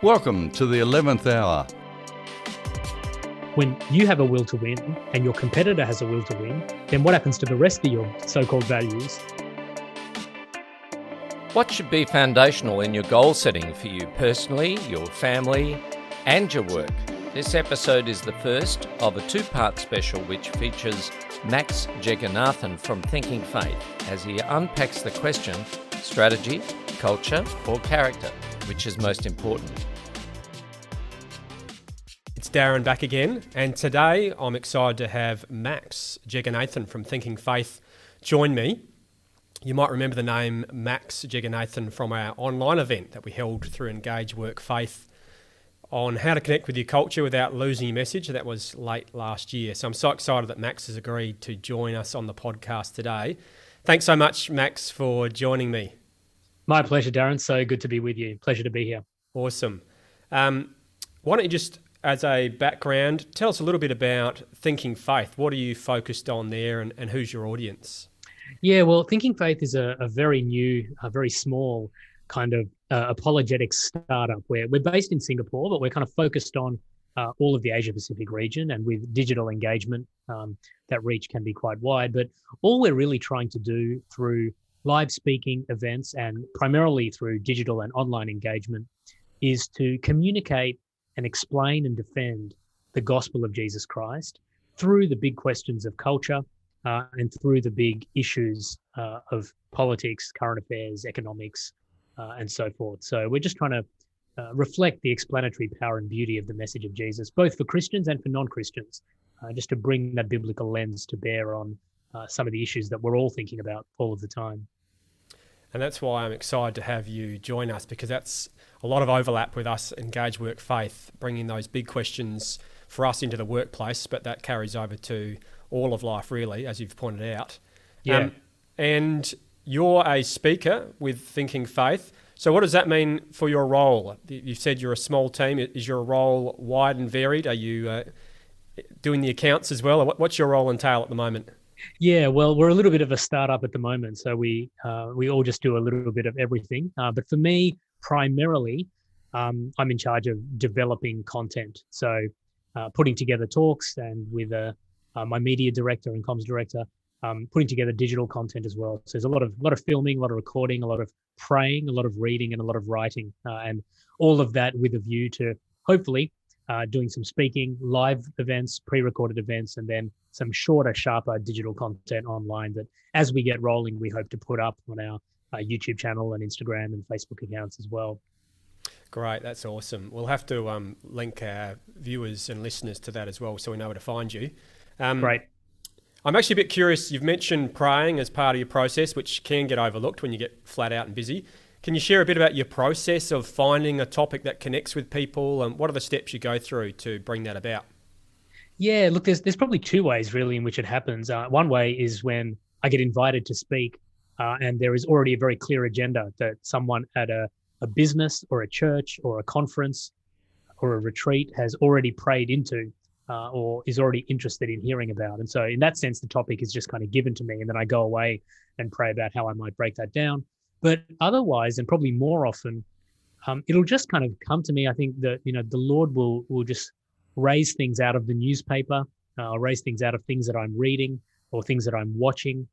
Welcome to the 11th hour. When you have a will to win and your competitor has a will to win, then what happens to the rest of your so called values? What should be foundational in your goal setting for you personally, your family, and your work? This episode is the first of a two part special which features Max Jeganathan from Thinking Faith as he unpacks the question strategy, culture, or character, which is most important. It's Darren back again, and today I'm excited to have Max Jeganathan from Thinking Faith join me. You might remember the name Max Jeganathan from our online event that we held through Engage Work Faith on how to connect with your culture without losing your message. That was late last year. So I'm so excited that Max has agreed to join us on the podcast today. Thanks so much, Max, for joining me. My pleasure, Darren. So good to be with you. Pleasure to be here. Awesome. Um, why don't you just, as a background, tell us a little bit about Thinking Faith? What are you focused on there and, and who's your audience? Yeah, well, Thinking Faith is a, a very new, a very small kind of uh, apologetic startup where we're based in Singapore, but we're kind of focused on uh, all of the Asia Pacific region. And with digital engagement, um, that reach can be quite wide. But all we're really trying to do through live speaking events and primarily through digital and online engagement is to communicate and explain and defend the gospel of Jesus Christ through the big questions of culture uh, and through the big issues uh, of politics, current affairs, economics, uh, and so forth. So we're just trying to uh, reflect the explanatory power and beauty of the message of Jesus, both for Christians and for non Christians, uh, just to bring that biblical lens to bear on uh, some of the issues that we're all thinking about all of the time. And that's why I'm excited to have you join us because that's a lot of overlap with us, Engage Work Faith, bringing those big questions for us into the workplace, but that carries over to all of life, really, as you've pointed out. Yeah. Um, and you're a speaker with Thinking Faith. So, what does that mean for your role? You've said you're a small team. Is your role wide and varied? Are you uh, doing the accounts as well? What's your role entail at the moment? Yeah, well, we're a little bit of a startup at the moment, so we uh, we all just do a little bit of everything. Uh, but for me, primarily, um, I'm in charge of developing content. So, uh, putting together talks and with uh, uh, my media director and comms director, um, putting together digital content as well. So there's a lot of lot of filming, a lot of recording, a lot of praying, a lot of reading, and a lot of writing, uh, and all of that with a view to hopefully uh, doing some speaking, live events, pre-recorded events, and then some shorter, sharper digital content online that, as we get rolling, we hope to put up on our uh, YouTube channel and Instagram and Facebook accounts as well. Great, that's awesome. We'll have to um, link our viewers and listeners to that as well, so we know where to find you. Um, Great. I'm actually a bit curious. You've mentioned praying as part of your process, which can get overlooked when you get flat out and busy. Can you share a bit about your process of finding a topic that connects with people and what are the steps you go through to bring that about? Yeah, look, there's there's probably two ways really in which it happens. Uh, one way is when I get invited to speak, uh, and there is already a very clear agenda that someone at a, a business or a church or a conference or a retreat has already prayed into uh, or is already interested in hearing about. And so, in that sense, the topic is just kind of given to me, and then I go away and pray about how I might break that down. But otherwise, and probably more often, um, it'll just kind of come to me. I think that you know the Lord will will just raise things out of the newspaper, uh, raise things out of things that I'm reading or things that I'm watching.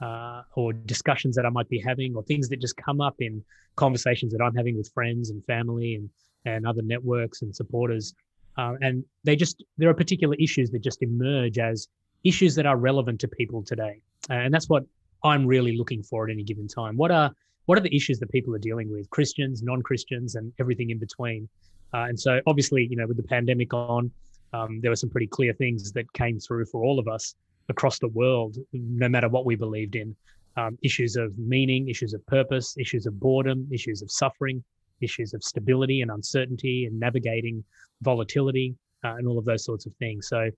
Uh, or discussions that I might be having, or things that just come up in conversations that I'm having with friends and family and and other networks and supporters. Uh, and they just there are particular issues that just emerge as issues that are relevant to people today, and that's what I'm really looking for at any given time. What are what are the issues that people are dealing with? Christians, non-Christians, and everything in between. Uh, and so, obviously, you know, with the pandemic on, um, there were some pretty clear things that came through for all of us across the world, no matter what we believed in. Um, issues of meaning, issues of purpose, issues of boredom, issues of suffering, issues of stability and uncertainty and navigating volatility uh, and all of those sorts of things. So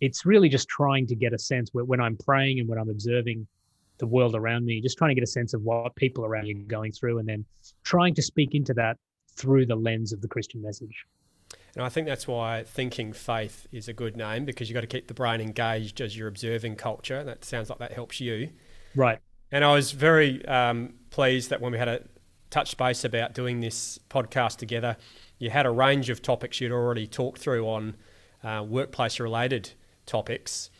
it's really just trying to get a sense where, when I'm praying and when I'm observing the world around me, just trying to get a sense of what people around you are going through and then trying to speak into that through the lens of the Christian message. And I think that's why thinking faith is a good name because you've got to keep the brain engaged as you're observing culture. That sounds like that helps you. Right. And I was very um, pleased that when we had a touch base about doing this podcast together, you had a range of topics you'd already talked through on uh, workplace related topics.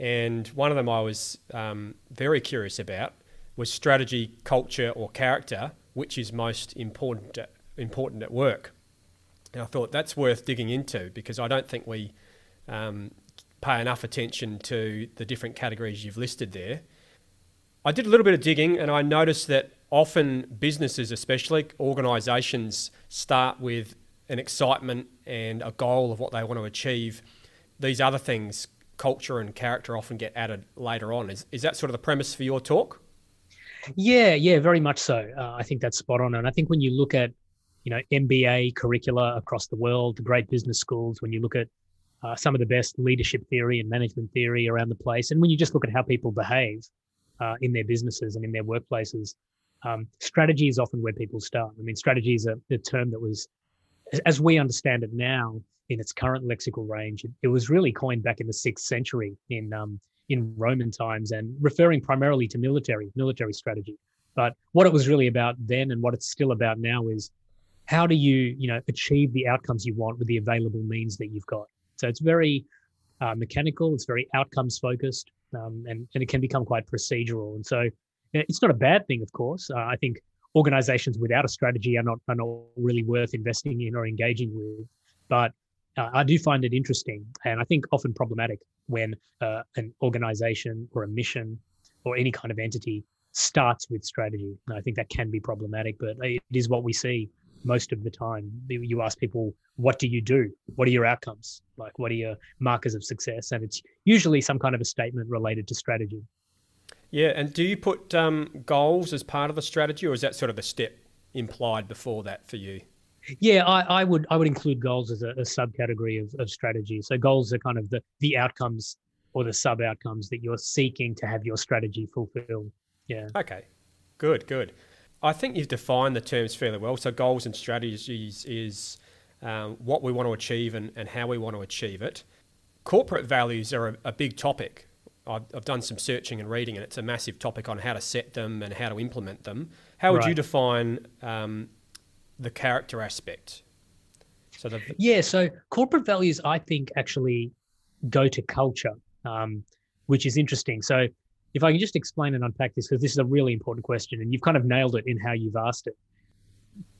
And one of them I was um, very curious about was strategy, culture, or character, which is most important at, important at work. And I thought that's worth digging into because I don't think we um, pay enough attention to the different categories you've listed there. I did a little bit of digging and I noticed that often businesses, especially organisations, start with an excitement and a goal of what they want to achieve. These other things, culture and character, often get added later on. Is, is that sort of the premise for your talk? Yeah, yeah, very much so. Uh, I think that's spot on. And I think when you look at, you know, MBA curricula across the world, the great business schools, when you look at uh, some of the best leadership theory and management theory around the place, and when you just look at how people behave uh, in their businesses and in their workplaces, um, strategy is often where people start. I mean, strategy is a, a, term that was, as we understand it now, in its current lexical range, it, was really coined back in the sixth century in um, in Roman times and referring primarily to military military strategy. But what it was really about then, and what it's still about now, is how do you you know achieve the outcomes you want with the available means that you've got. So it's very uh, mechanical. It's very outcomes focused, um, and and it can become quite procedural. And so it's not a bad thing, of course. Uh, I think organizations without a strategy are not are not really worth investing in or engaging with. But uh, I do find it interesting, and I think often problematic when uh, an organization or a mission or any kind of entity starts with strategy. And I think that can be problematic, but it is what we see most of the time. You ask people, what do you do? What are your outcomes? Like, what are your markers of success? And it's usually some kind of a statement related to strategy. Yeah, and do you put um, goals as part of the strategy, or is that sort of a step implied before that for you? Yeah, I, I would I would include goals as a, a subcategory of, of strategy. So goals are kind of the the outcomes or the sub outcomes that you're seeking to have your strategy fulfill. Yeah. Okay. Good. Good. I think you've defined the terms fairly well. So goals and strategies is um, what we want to achieve and, and how we want to achieve it. Corporate values are a, a big topic I've, I've done some searching and reading, and it's a massive topic on how to set them and how to implement them. How would right. you define um, the character aspect? So the, yeah, so corporate values, I think, actually go to culture, um, which is interesting. So if I can just explain and unpack this, because this is a really important question, and you've kind of nailed it in how you've asked it.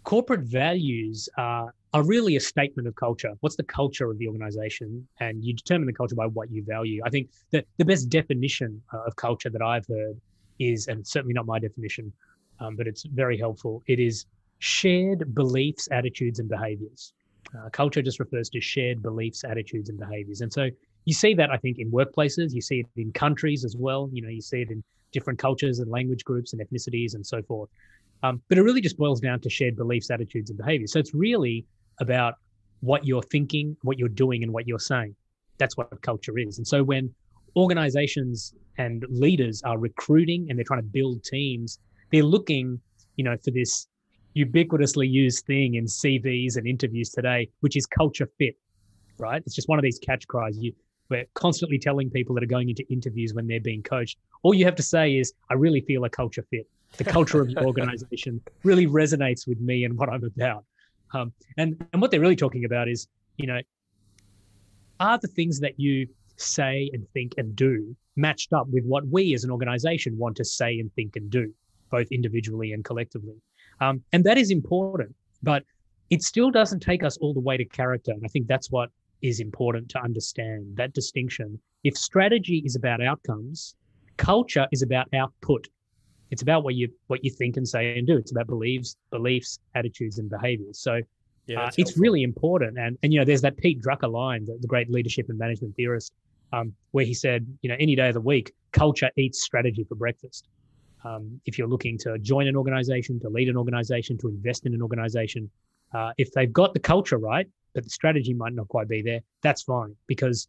Corporate values are are really a statement of culture. What's the culture of the organization? And you determine the culture by what you value. I think that the best definition uh, of culture that I've heard is, and certainly not my definition, um, but it's very helpful. It is shared beliefs, attitudes, and behaviors. Uh, culture just refers to shared beliefs, attitudes, and behaviors. And so you see that, I think, in workplaces, you see it in countries as well. You know, you see it in different cultures and language groups and ethnicities and so forth. Um, but it really just boils down to shared beliefs, attitudes, and behaviors. So it's really about what you're thinking, what you're doing, and what you're saying. That's what culture is. And so when organizations and leaders are recruiting and they're trying to build teams, they're looking, you know, for this ubiquitously used thing in CVs and interviews today, which is culture fit, right? It's just one of these catch cries. You, we're constantly telling people that are going into interviews when they're being coached. All you have to say is, I really feel a culture fit. The culture of your organization really resonates with me and what I'm about. Um, and and what they're really talking about is, you know, are the things that you say and think and do matched up with what we as an organization want to say and think and do, both individually and collectively? Um, and that is important, but it still doesn't take us all the way to character. And I think that's what is important to understand that distinction. If strategy is about outcomes, culture is about output. It's about what you what you think and say and do. It's about beliefs, beliefs, attitudes, and behaviors. So yeah, uh, it's really important. And and you know, there's that Pete Drucker line, the, the great leadership and management theorist, um, where he said, you know, any day of the week, culture eats strategy for breakfast. Um, if you're looking to join an organization, to lead an organization, to invest in an organization, uh, if they've got the culture right, but the strategy might not quite be there, that's fine because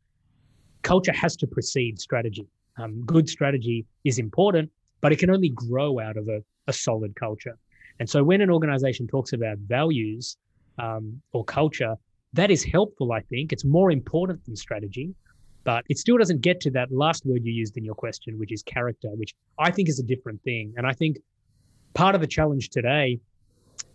culture has to precede strategy. Um, good strategy is important, but it can only grow out of a, a solid culture. And so when an organization talks about values um, or culture, that is helpful, I think. It's more important than strategy, but it still doesn't get to that last word you used in your question, which is character, which I think is a different thing. And I think part of the challenge today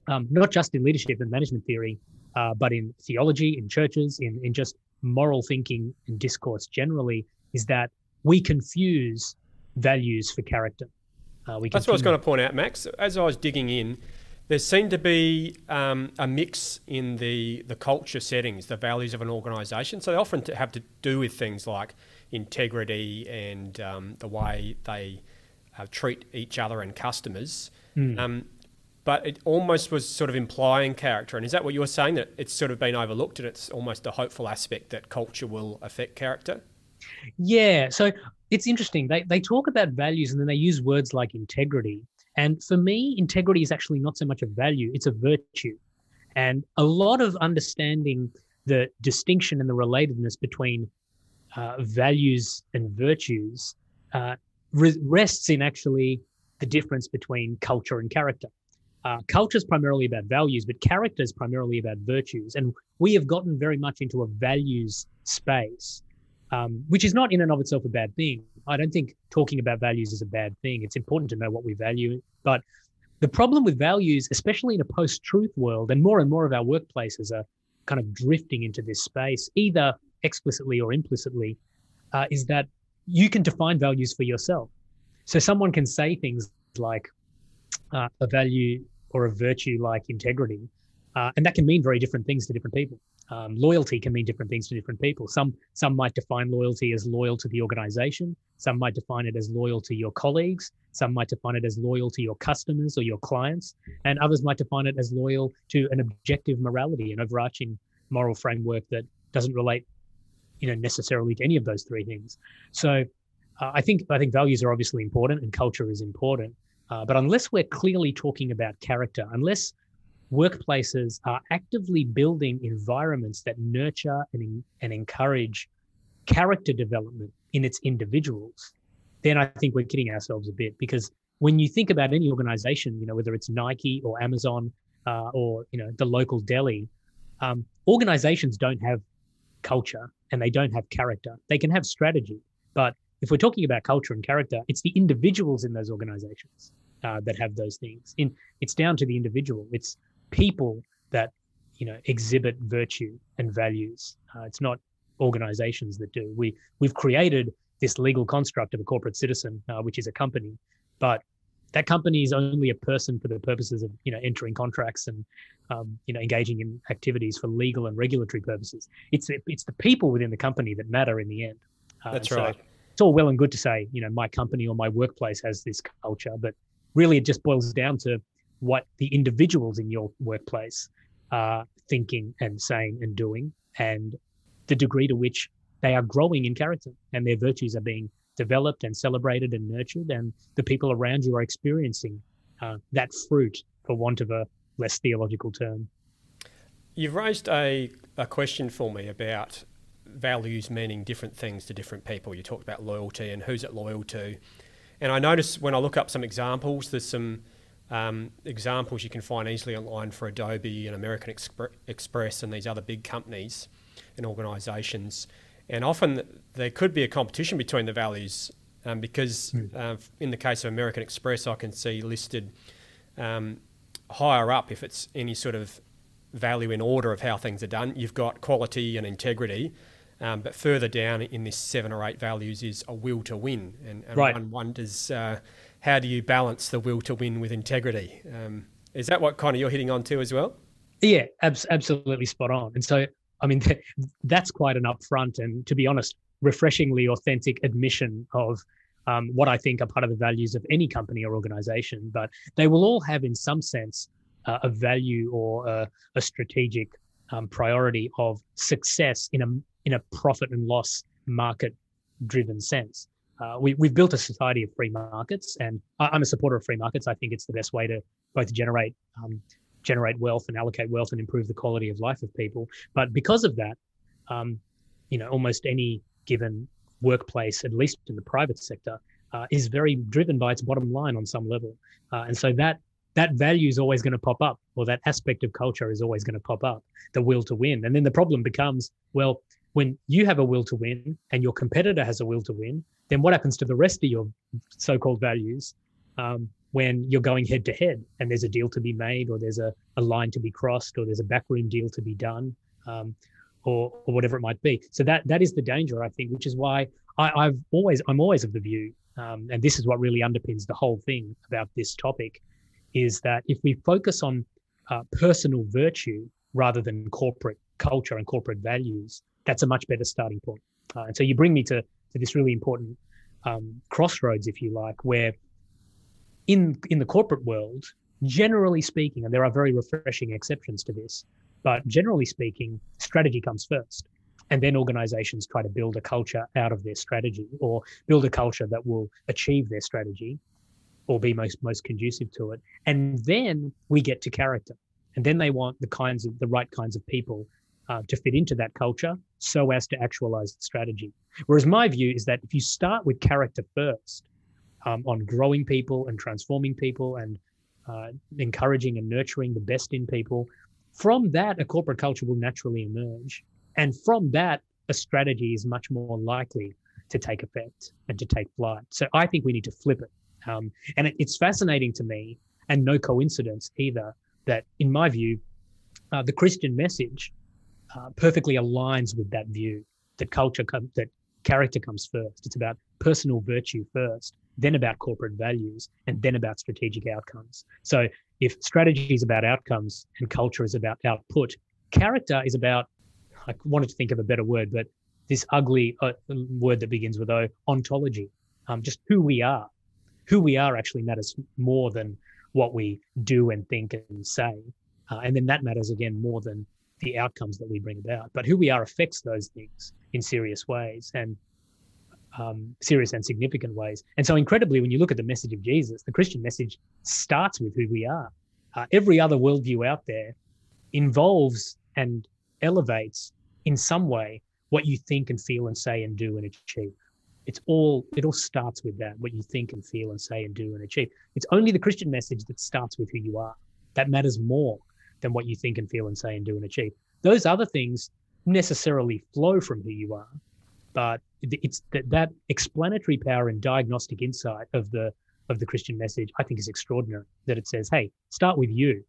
um, not just in leadership and management theory, uh, but in theology, in churches, in, in just moral thinking and discourse generally, is that we confuse values for character. Uh, we That's what I was going to point out, Max. As I was digging in, there seemed to be um, a mix in the, the culture settings, the values of an organisation. So they often have to do with things like integrity and um, the way they uh, treat each other and customers. Mm. Um, but it almost was sort of implying character. And is that what you were saying that it's sort of been overlooked and it's almost a hopeful aspect that culture will affect character? Yeah. So it's interesting. They, they talk about values and then they use words like integrity. And for me, integrity is actually not so much a value, it's a virtue. And a lot of understanding the distinction and the relatedness between uh, values and virtues uh, re- rests in actually the difference between culture and character. Uh, culture is primarily about values, but character is primarily about virtues. And we have gotten very much into a values space um, which is not in and of itself a bad thing. I don't think talking about values is a bad thing. It's important to know what we value. But the problem with values, especially in a post truth world, and more and more of our workplaces are kind of drifting into this space, either explicitly or implicitly, uh, is that you can define values for yourself. So someone can say things like uh, a value or a virtue like integrity, uh, and that can mean very different things to different people um, loyalty can mean different things to different people. Some some might define loyalty as loyal to the organization. Some might define it as loyal to your colleagues. Some might define it as loyal to your customers or your clients, and others might define it as loyal to an objective morality, an overarching moral framework that doesn't relate, you know, necessarily to any of those three things. So, uh, I think I think values are obviously important and culture is important, uh, but unless we're clearly talking about character, unless workplaces are actively building environments that nurture and, and encourage character development in its individuals, then I think we're kidding ourselves a bit because when you think about any organization, you know, whether it's Nike or Amazon uh, or, you know, the local deli, um, organizations don't have culture and they don't have character. They can have strategy, but if we're talking about culture and character, it's the individuals in those organizations uh, that have those things. In it's down to the individual. It's people that you know exhibit virtue and values. Uh, it's not organizations that do. We we've created this legal construct of a corporate citizen, uh, which is a company, but that company is only a person for the purposes of you know entering contracts and um, you know engaging in activities for legal and regulatory purposes. It's it's the people within the company that matter in the end. Uh, That's right. So it's all well and good to say you know my company or my workplace has this culture, but really it just boils down to what the individuals in your workplace are thinking and saying and doing, and the degree to which they are growing in character and their virtues are being developed and celebrated and nurtured, and the people around you are experiencing uh, that fruit, for want of a less theological term. You've raised a, a question for me about values meaning different things to different people. You talked about loyalty and who's it loyal to. And I notice when I look up some examples, there's some um, examples you can find easily online for Adobe and American Expre- Express and these other big companies and organisations. And often there could be a competition between the values um, because mm. uh, in the case of American Express, I can see listed um, higher up if it's any sort of value in order of how things are done. You've got quality and integrity. Um, but further down in this seven or eight values is a will to win, and, and right. one wonders uh, how do you balance the will to win with integrity? Um, is that what kind of you're hitting on to as well? Yeah, ab- absolutely spot on. And so, I mean, that's quite an upfront and, to be honest, refreshingly authentic admission of um, what I think are part of the values of any company or organization. But they will all have, in some sense, uh, a value or a, a strategic um, priority of success in a in a profit and loss market driven sense uh, we, we've built a society of free markets, and I'm a supporter of free markets. I think it's the best way to both generate um, generate wealth and allocate wealth and improve the quality of life of people. But because of that, um, you know, almost any given workplace, at least in the private sector, uh, is very driven by its bottom line on some level, uh, and so that that value is always going to pop up, or that aspect of culture is always going to pop up, the will to win. And then the problem becomes, well, when you have a will to win and your competitor has a will to win, then what happens to the rest of your so-called values? Um, when you're going head to head and there's a deal to be made or there's a, a line to be crossed or there's a backroom deal to be done um, or, or whatever it might be. So that that is the danger, I think, which is why I, have always I'm always of the view, um, and this is what really underpins the whole thing about this topic, is that if we focus on uh, personal virtue rather than corporate culture and corporate values, that's a much better starting point. Uh, and so you bring me to this really important um, crossroads, if you like, where in in the corporate world, generally speaking, and there are very refreshing exceptions to this, but generally speaking, strategy comes first. And then organizations try to build a culture out of their strategy or build a culture that will achieve their strategy or be most most conducive to it. And then we get to character. And then they want the kinds of the right kinds of people uh, to fit into that culture so as to actualize the strategy. Whereas my view is that if you start with character first, um, on growing people and transforming people and uh, encouraging and nurturing the best in people, from that, a corporate culture will naturally emerge. And from that, a strategy is much more likely to take effect and to take flight. So I think we need to flip it. Um, and it, it's fascinating to me, and no coincidence either, that in my view, uh, the Christian message uh, perfectly aligns with that view that culture, com- that character comes first. It's about personal virtue first, then about corporate values, and then about strategic outcomes. So if strategy is about outcomes and culture is about output, character is about, I wanted to think of a better word, but this ugly uh, word that begins with O, ontology, um, just who we are. Who we are actually matters more than what we do and think and say. Uh, and then that matters again more than the outcomes that we bring about. But who we are affects those things in serious ways. And um, serious and significant ways. And so, incredibly, when you look at the message of Jesus, the Christian message starts with who we are. Uh, every other worldview out there involves and elevates in some way what you think and feel and say and do and achieve. It's all, it all starts with that, what you think and feel and say and do and achieve. It's only the Christian message that starts with who you are. That matters more than what you think and feel and say and do and achieve. Those other things necessarily flow from who you are, but it's that, that explanatory power and diagnostic insight of the of the Christian message, I think, is extraordinary. That it says, "Hey, start with you."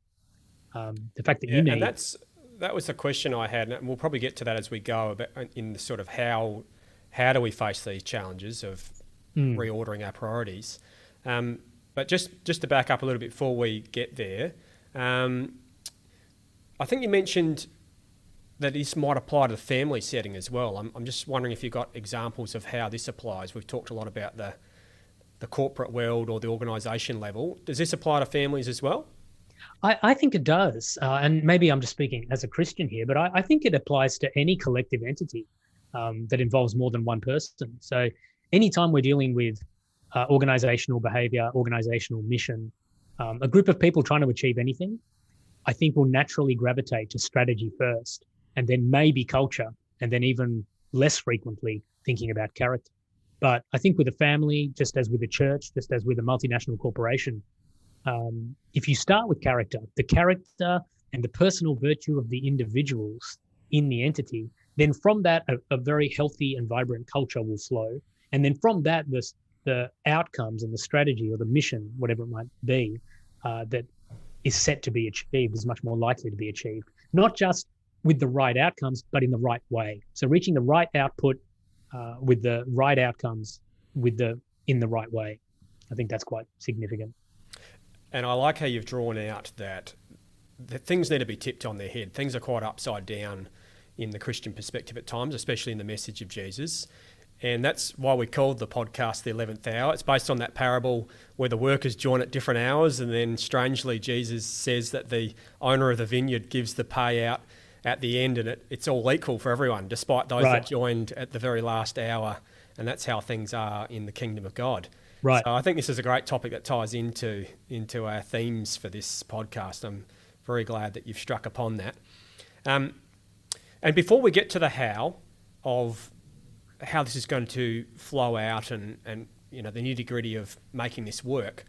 Um, the fact that yeah, you need and that's that was the question I had, and we'll probably get to that as we go. About uh, in the sort of how how do we face these challenges of mm. reordering our priorities. Um, but just just to back up a little bit before we get there, um, I think you mentioned that this might apply to the family setting as well. I'm, I'm just wondering if you've got examples of how this applies. We've talked a lot about the the corporate world or the organisation level. Does this apply to families as well? I, I think it does. Uh, and maybe I'm just speaking as a Christian here, but I, I think it applies to any collective entity um, that involves more than one person. So anytime we're dealing with uh, organizational behavior, organizational mission, um, a group of people trying to achieve anything, I think will naturally gravitate to strategy first and then maybe culture, and then even less frequently thinking about character. But I think with a family, just as with a church, just as with a multinational corporation, um, if you start with character, the character and the personal virtue of the individuals in the entity, then from that, a, a very healthy and vibrant culture will flow. And then from that, the, the outcomes and the strategy or the mission, whatever it might be, uh, that is set to be achieved is much more likely to be achieved. Not just with the right outcomes, but in the right way. So reaching the right output uh, with the right outcomes with the in the right way. I think that's quite significant. And I like how you've drawn out that, that things need to be tipped on their head. Things are quite upside down in the Christian perspective at times, especially in the message of Jesus. And that's why we called the podcast The 11th Hour. It's based on that parable where the workers join at different hours, and then strangely, Jesus says that the owner of the vineyard gives the payout at the end, and it, it's all equal for everyone, despite those right. that joined at the very last hour. And that's how things are in the kingdom of God. Right. So I think this is a great topic that ties into into our themes for this podcast. I'm very glad that you've struck upon that. Um, and before we get to the how of how this is going to flow out and, and you know the nitty gritty of making this work,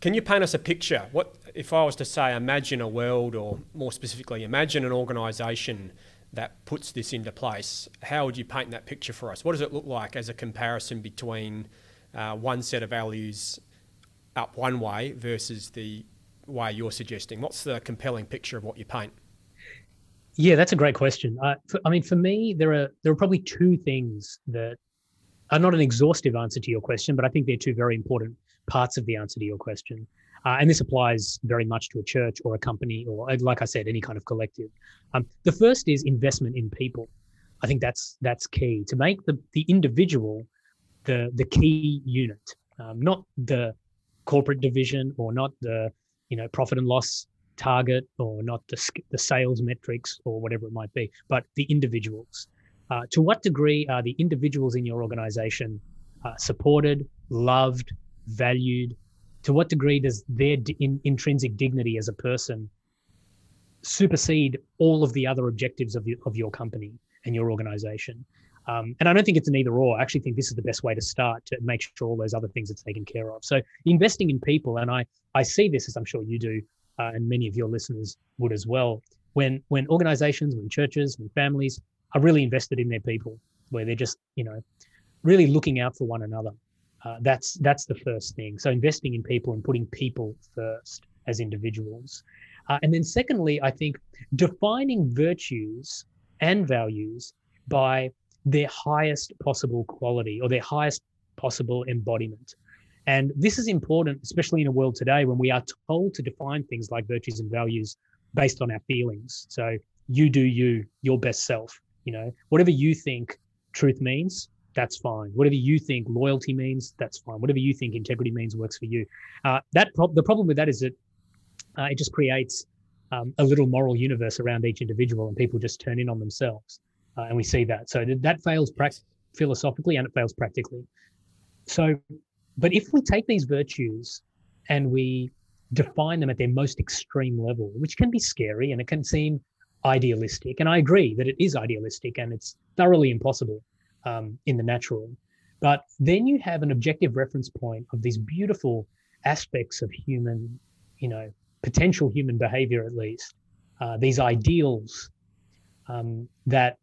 can you paint us a picture? What if I was to say, imagine a world, or more specifically, imagine an organisation that puts this into place? How would you paint that picture for us? What does it look like as a comparison between uh, one set of values up one way versus the way you're suggesting? What's the compelling picture of what you paint? Yeah, that's a great question. Uh, for, I mean, for me, there are there are probably two things that are not an exhaustive answer to your question, but I think they're two very important parts of the answer to your question. Uh, and this applies very much to a church or a company or, uh, like I said, any kind of collective. Um, the first is investment in people. I think that's that's key to make the the individual the the key unit, um, not the corporate division or not the you know profit and loss target or not the the sales metrics or whatever it might be, but the individuals. Uh, to what degree are the individuals in your organization uh, supported, loved, valued? To what degree does their d- in, intrinsic dignity as a person supersede all of the other objectives of, the, of your company and your organization? Um, and I don't think it's an either or. I actually think this is the best way to start to make sure all those other things are taken care of. So investing in people, and I I see this as I'm sure you do, uh, and many of your listeners would as well. When when organizations, when churches, when families are really invested in their people, where they're just you know really looking out for one another. Uh, that's that's the first thing. So investing in people and putting people first as individuals, uh, and then secondly, I think defining virtues and values by their highest possible quality or their highest possible embodiment. And this is important, especially in a world today when we are told to define things like virtues and values based on our feelings. So you do you, your best self. You know, whatever you think truth means, that's fine. Whatever you think loyalty means, that's fine. Whatever you think integrity means works for you. Uh, that pro- the problem with that is that uh, it just creates um, a little moral universe around each individual, and people just turn in on themselves, uh, and we see that. So that fails pra- philosophically and it fails practically. So but if we take these virtues and we define them at their most extreme level, which can be scary and it can seem idealistic, and I agree that it is idealistic and it's thoroughly impossible um, in the natural, but then you have an objective reference point of these beautiful aspects of human, you know, potential human behavior at least, uh, these ideals um, that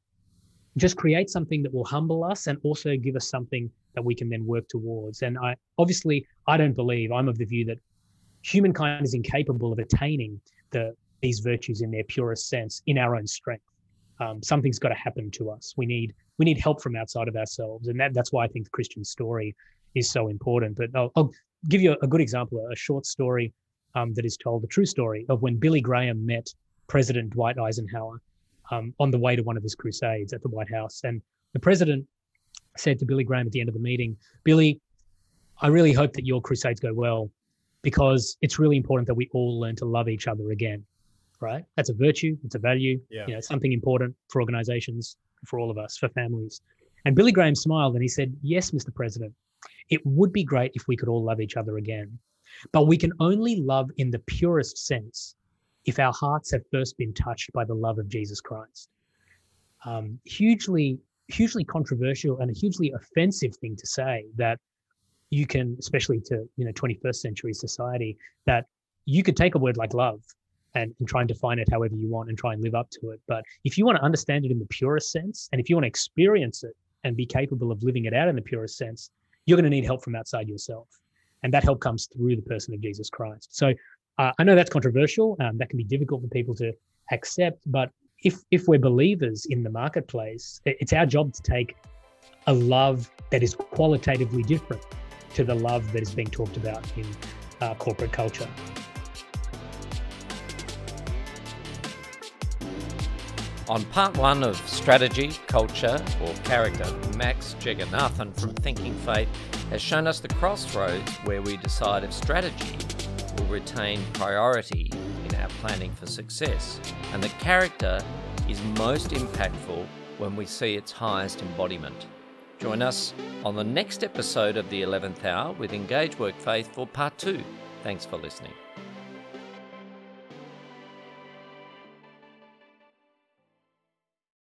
just create something that will humble us and also give us something that we can then work towards. And I obviously I don't believe I'm of the view that humankind is incapable of attaining the these virtues in their purest sense in our own strength. Um, something's got to happen to us. We need we need help from outside of ourselves, and that, that's why I think the Christian story is so important. But I'll, I'll give you a, good example, a short story um, that is told, a true story of when Billy Graham met President Dwight Eisenhower um, on the way to one of his crusades at the White House, and the president said to Billy Graham at the end of the meeting, Billy, I really hope that your crusades go well because it's really important that we all learn to love each other again. Right? That's a virtue, it's a value, yeah. you know, something important for organizations, for all of us, for families. And Billy Graham smiled and he said, Yes, Mr. President, it would be great if we could all love each other again. But we can only love in the purest sense if our hearts have first been touched by the love of Jesus Christ. Um, hugely hugely controversial and a hugely offensive thing to say that you can, especially to you know 21st century society, that you could take a word like love and, and try and define it however you want and try and live up to it. But if you want to understand it in the purest sense, and if you want to experience it and be capable of living it out in the purest sense, you're going to need help from outside yourself. And that help comes through the person of Jesus Christ. So uh, I know that's controversial. Um, that can be difficult for people to accept, but if if we're believers in the marketplace, it's our job to take a love that is qualitatively different to the love that is being talked about in uh, corporate culture. On part one of Strategy, Culture, or Character, Max Jeganathan from Thinking Faith has shown us the crossroads where we decide if strategy will retain priority our planning for success. And the character is most impactful when we see its highest embodiment. Join us on the next episode of the 11th Hour with Engage Work Faith for part two. Thanks for listening.